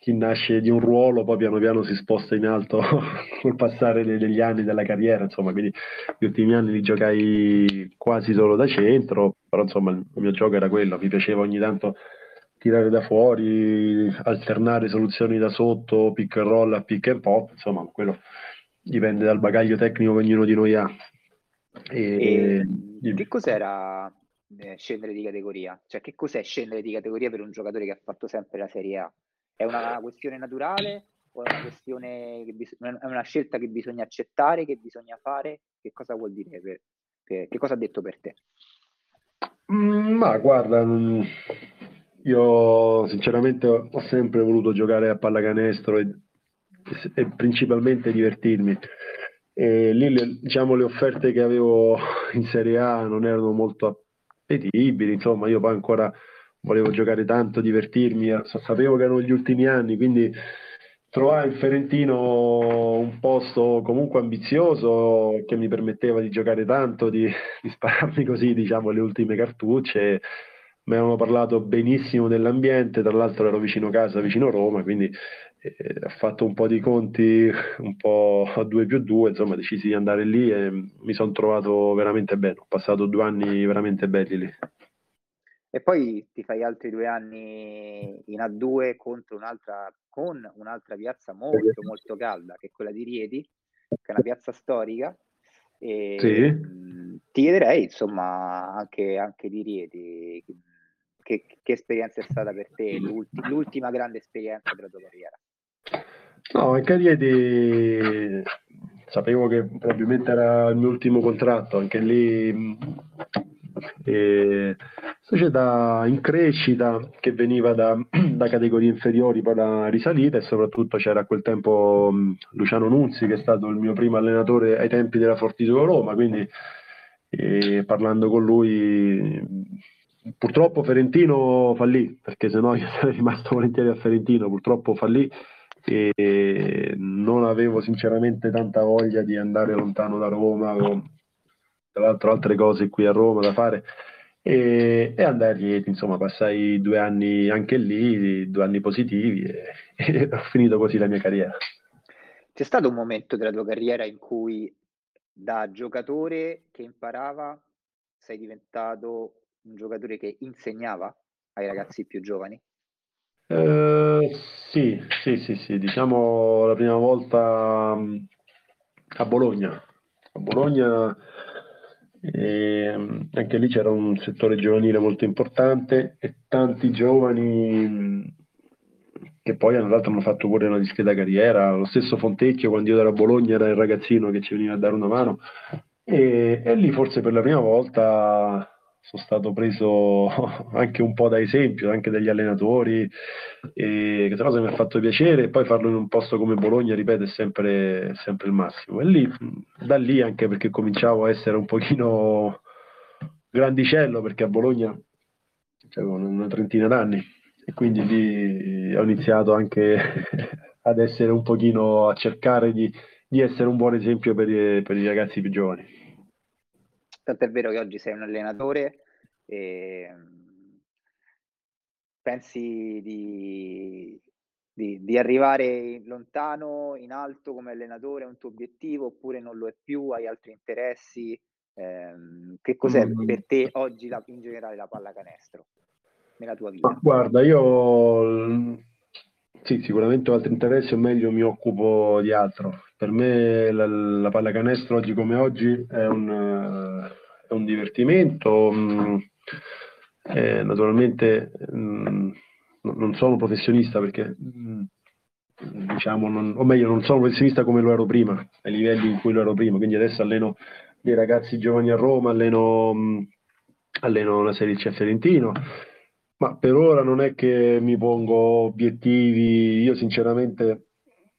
chi nasce di un ruolo poi piano piano si sposta in alto col passare degli anni della carriera, insomma, quindi gli ultimi anni li giocai quasi solo da centro, però insomma il mio gioco era quello, mi piaceva ogni tanto tirare da fuori, alternare soluzioni da sotto, pick and roll a pick and pop, insomma, quello dipende dal bagaglio tecnico che ognuno di noi ha. E, e che cos'era eh, scendere di categoria? Cioè, che cos'è scendere di categoria per un giocatore che ha fatto sempre la Serie A? È una questione naturale o è una, questione che bis- è una scelta che bisogna accettare, che bisogna fare? Che cosa vuol dire per, per che cosa ha detto per te? Mm, ma guarda, mm, io sinceramente ho sempre voluto giocare a pallacanestro e, e principalmente divertirmi. E lì le, diciamo, le offerte che avevo in Serie A non erano molto appetibili, insomma io poi ancora volevo giocare tanto, divertirmi, sapevo che erano gli ultimi anni, quindi trovai in Ferentino un posto comunque ambizioso che mi permetteva di giocare tanto, di, di spararmi così diciamo le ultime cartucce. Mi avevano parlato benissimo dell'ambiente, tra l'altro ero vicino casa, vicino Roma, quindi eh, ho fatto un po' di conti, un po' a 2 più 2, insomma decisi di andare lì e mi sono trovato veramente bene, ho passato due anni veramente belli lì. E poi ti fai altri due anni in A2 contro un'altra, con un'altra piazza molto molto calda, che è quella di Rieti, che è una piazza storica. E sì. Ti chiederei, insomma, anche, anche di Rieti, che, che, esperienza è stata per te, l'ultima, l'ultima grande esperienza della tua carriera? No, anche a Rieti sapevo che probabilmente era il mio ultimo contratto, anche lì e società in crescita che veniva da, da, categorie inferiori poi da risalita e soprattutto c'era a quel tempo Luciano Nunzi che è stato il mio primo allenatore ai tempi della Fortitudo Roma quindi eh, parlando con lui purtroppo Ferentino fallì perché sennò io sarei rimasto volentieri a Ferentino purtroppo fallì e non avevo sinceramente tanta voglia di andare lontano da Roma o tra l'altro altre cose qui a Roma da fare e, e andai a Rieti, insomma passai due anni anche lì, due anni positivi e, e ho finito così la mia carriera. C'è stato un momento della tua carriera in cui da giocatore che imparava sei diventato un giocatore che insegnava ai ragazzi più giovani? Eh, sì, sì, sì, sì, diciamo la prima volta a Bologna. A Bologna E mm, anche lì c'era un settore giovanile molto importante e tanti giovani che poi tra l'altro hanno fatto pure una discreta carriera. Lo stesso Fontecchio, quando io ero a Bologna, era il ragazzino che ci veniva a dare una mano. E, e lì forse per la prima volta sono stato preso anche un po' da esempio, anche dagli allenatori, e questa cosa mi ha fatto piacere e poi farlo in un posto come Bologna, ripeto, è sempre, sempre il massimo. E lì, da lì anche perché cominciavo a essere un pochino grandicello, perché a Bologna avevo una trentina d'anni e quindi lì ho iniziato anche ad essere un pochino, a cercare di, di essere un buon esempio per per i ragazzi più giovani. Tanto è vero che oggi sei un allenatore e mm, pensi di, di, di, arrivare lontano, in alto come allenatore, è un tuo obiettivo oppure non lo è più, hai altri interessi? Eh, che cos'è mm. per te oggi la, in generale la pallacanestro nella tua vita? Guarda, io sì, sicuramente ho altri interessi, o meglio mi occupo di altro. Per me la, la pallacanestro oggi come oggi è un, è un divertimento. Mm, eh, naturalmente mh, mm, non sono professionista perché mh, mm, diciamo, non, o meglio, non sono professionista come lo ero prima, ai livelli in cui lo ero prima, quindi adesso alleno dei ragazzi giovani a Roma, alleno, mh, alleno la Serie C a Fiorentino ma per ora non è che mi pongo obiettivi, io sinceramente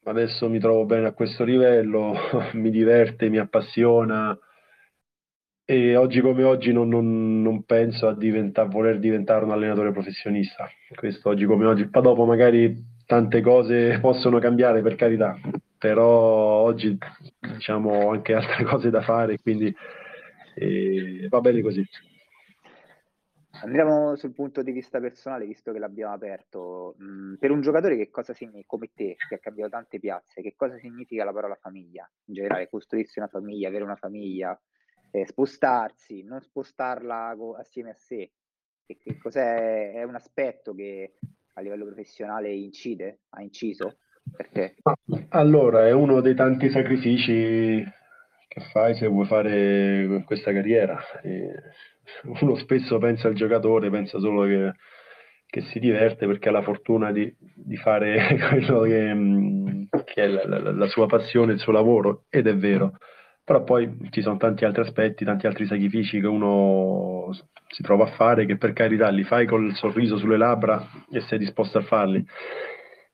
adesso mi trovo bene a questo livello, mi diverte, mi appassiona e oggi come oggi non, non, non penso a diventa, voler diventare un allenatore professionista. Questo oggi come oggi, poi dopo magari tante cose possono cambiare per carità, però oggi diciamo anche altre cose da fare, quindi eh, va bene così. Andiamo sul punto di vista personale, visto che l'abbiamo aperto. Mm, per un giocatore che cosa significa, come te, che ha cambiato tante piazze, che cosa significa la parola famiglia? In generale, costruirsi una famiglia, avere una famiglia, eh, spostarsi, non spostarla assieme a sé. Che, che cos'è? È un aspetto che a livello professionale incide, ha inciso per te? Allora, è uno dei tanti sacrifici che fai se vuoi fare questa carriera. E uno spesso pensa al giocatore, pensa solo che, che si diverte perché ha la fortuna di, di fare quello che, mm, che è la, la, la, sua passione, il suo lavoro, ed è vero. Però poi ci sono tanti altri aspetti, tanti altri sacrifici che uno si trova a fare, che per carità li fai col sorriso sulle labbra e sei disposto a farli.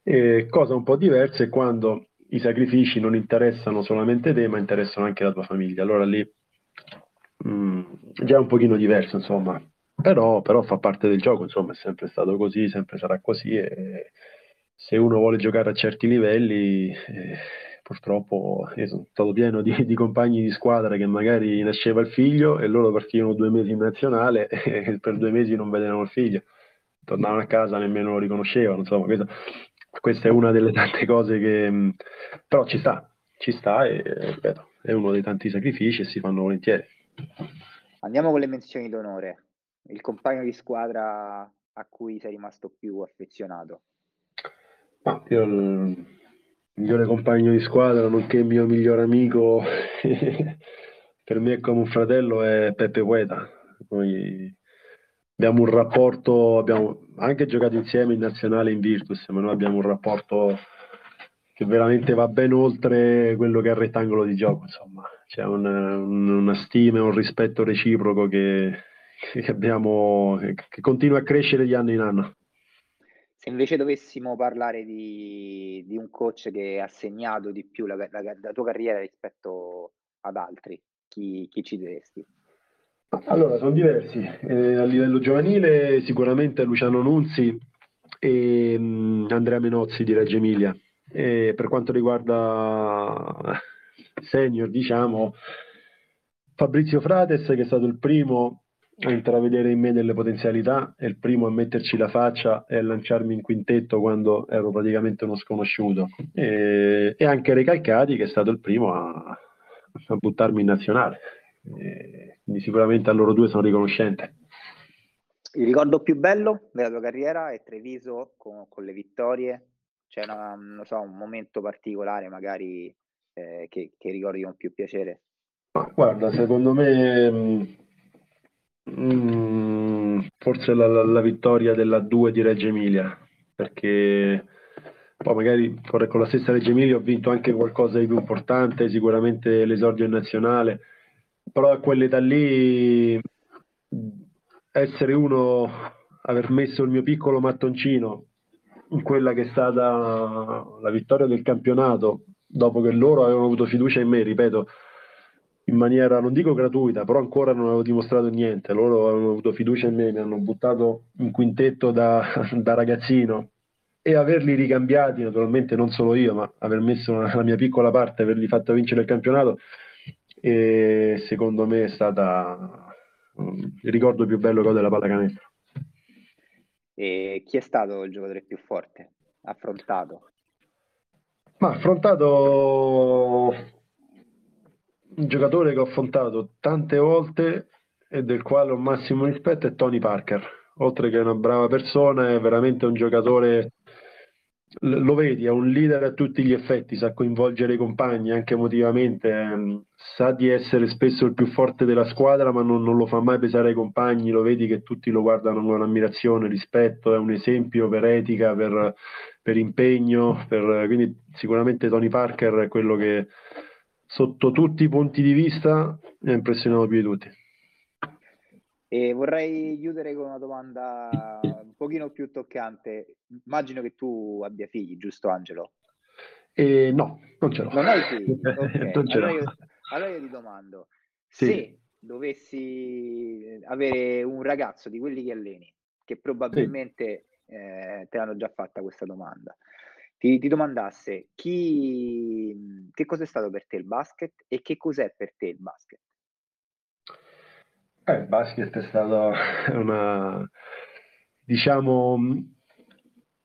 E cosa un po' diversa è quando i sacrifici non interessano solamente te, ma interessano anche la tua famiglia. Allora lì mh, mm, già un pochino diverso, insomma, però, però, fa parte del gioco, insomma, è sempre stato così, sempre sarà così e se uno vuole giocare a certi livelli, eh, purtroppo io sono stato pieno di, di, compagni di squadra che magari nasceva il figlio e loro partivano due mesi in nazionale e per due mesi non vedevano il figlio, tornavano a casa nemmeno lo riconoscevano, insomma, questa, questa è una delle tante cose che mm, però ci sta, ci sta e ripeto, è uno dei tanti sacrifici e si fanno volentieri. Andiamo con le menzioni d'onore. Il compagno di squadra a cui sei rimasto più affezionato? Ma io il migliore compagno di squadra, nonché il mio migliore amico, per me è come un fratello, è Peppe Gueda. Noi abbiamo un rapporto, abbiamo anche giocato insieme in nazionale in Virtus, ma noi abbiamo un rapporto che veramente va ben oltre quello che è il rettangolo di gioco, insomma c'è una, una stima e un rispetto reciproco che, che abbiamo, che continua a crescere di anno in anno. Se invece dovessimo parlare di, di un coach che ha segnato di più la, la, la tua carriera rispetto ad altri, chi, chi ci diresti? Allora, sono diversi. Eh, a livello giovanile sicuramente Luciano Nunzi e mh, mm, Andrea Menozzi di Reggio Emilia. E per quanto riguarda senior, diciamo, Fabrizio Frates che è stato il primo a intravedere in me delle potenzialità e il primo a metterci la faccia e a lanciarmi in quintetto quando ero praticamente uno sconosciuto. E, e anche Recalcati che è stato il primo a, a buttarmi in nazionale. E, quindi sicuramente a loro due sono riconoscente. Il ricordo più bello della tua carriera è Treviso con, con le vittorie? C'è so, un momento particolare magari eh, che, che ricordi con più piacere? Ma guarda, secondo me mh, mm, forse la, la, la vittoria della 2 di Reggio Emilia, perché poi magari con la stessa Reggio Emilia ho vinto anche qualcosa di più importante, sicuramente l'esordio nazionale, però a quell'età lì essere uno, aver messo il mio piccolo mattoncino in quella che è stata la vittoria del campionato, dopo che loro avevano avuto fiducia in me, ripeto, in maniera non dico gratuita, però ancora non avevo dimostrato niente. Loro avevano avuto fiducia in me, mi hanno buttato in quintetto da, da ragazzino e averli ricambiati, naturalmente non solo io, ma aver messo la mia piccola parte, averli fatto vincere il campionato, e secondo me è stata il ricordo più bello che ho della pallacanestro. E chi è stato il giocatore più forte affrontato? Ma affrontato un giocatore che ho affrontato tante volte e del quale ho massimo rispetto è Tony Parker. Oltre che una brava persona, è veramente un giocatore lo vedi, è un leader a tutti gli effetti, sa coinvolgere i compagni anche emotivamente, ehm, sa di essere spesso il più forte della squadra, ma non, non, lo fa mai pesare ai compagni, lo vedi che tutti lo guardano con ammirazione, rispetto, è un esempio per etica, per, per impegno, per, quindi sicuramente Tony Parker è quello che sotto tutti i punti di vista mi ha impressionato più di tutti. E vorrei chiudere con una domanda pochino più toccante. Immagino che tu abbia figli, giusto Angelo? Eh, no, non ce l'ho. Non hai figli? Okay. allora, io, allora, io, ti domando, sì. se dovessi avere un ragazzo di quelli che alleni, che probabilmente sì. eh, te l'hanno già fatta questa domanda, ti, ti domandasse chi, che cos'è stato per te il basket e che cos'è per te il basket? Eh, il basket è stato una, diciamo,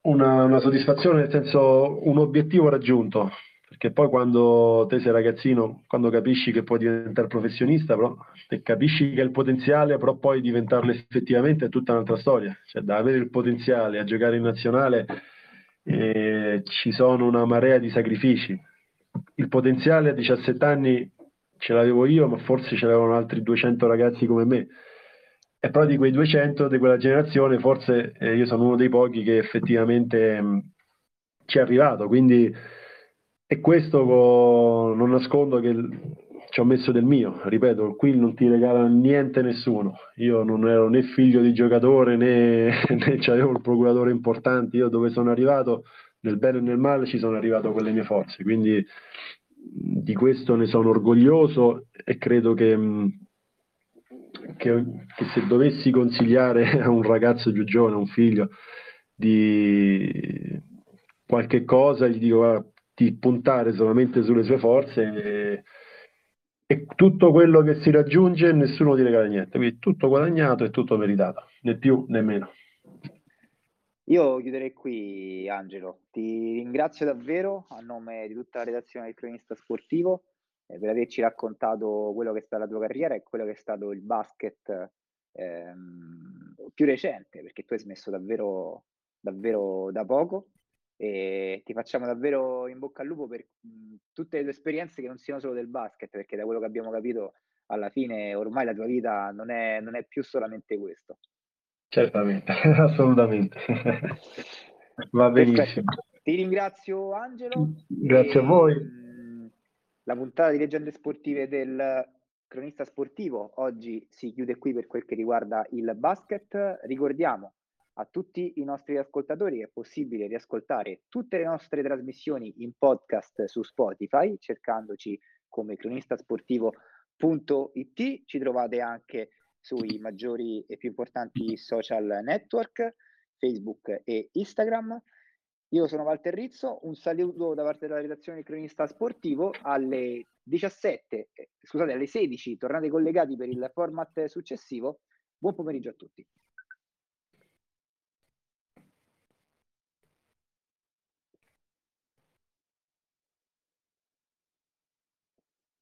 una, una, soddisfazione, nel senso un obiettivo raggiunto, perché poi quando te sei ragazzino, quando capisci che puoi diventare professionista, però, e capisci che il potenziale, però poi diventarlo effettivamente è tutta un'altra storia, cioè da avere il potenziale a giocare in nazionale eh, ci sono una marea di sacrifici. Il potenziale a 17 anni ce l'avevo io, ma forse ce l'avevano altri 200 ragazzi come me. E però di quei 200 di quella generazione, forse eh, io sono uno dei pochi che effettivamente mh, ci è arrivato. Quindi, e questo con, non nascondo che ci ho messo del mio. Ripeto, qui non ti regala niente nessuno. Io non ero né figlio di giocatore né, né avevo il procuratore importante. Io dove sono arrivato, nel bene e nel male, ci sono arrivato con le mie forze. Quindi di questo ne sono orgoglioso e credo che, mm, che, che, se dovessi consigliare a un ragazzo più giovane, a un figlio, di qualche cosa, gli dico guarda, di puntare solamente sulle sue forze e, e, tutto quello che si raggiunge nessuno ti regala niente, quindi tutto guadagnato e tutto meritato, né più né meno. Io chiuderei qui, Angelo. Ti ringrazio davvero a nome di tutta la redazione del cronista sportivo eh, per averci raccontato quello che è stata la tua carriera e quello che è stato il basket ehm, più recente, perché tu hai smesso davvero, davvero da poco. E ti facciamo davvero in bocca al lupo per mh, tutte le tue esperienze che non siano solo del basket, perché da quello che abbiamo capito, alla fine ormai la tua vita non è, non è più solamente questo. Certamente, assolutamente. Va benissimo. Perfetto. Ti ringrazio Angelo. Grazie e, a voi. La puntata di Leggende Sportive del cronista sportivo oggi si chiude qui per quel che riguarda il basket. Ricordiamo a tutti i nostri ascoltatori è possibile riascoltare tutte le nostre trasmissioni in podcast su Spotify cercandoci come cronistasportivo.it. Ci trovate anche sui maggiori e più importanti social network, Facebook e Instagram. Io sono Walter Rizzo, un saluto da parte della redazione del cronista sportivo alle 17, eh, scusate, alle 16, tornate collegati per il format successivo. Buon pomeriggio a tutti.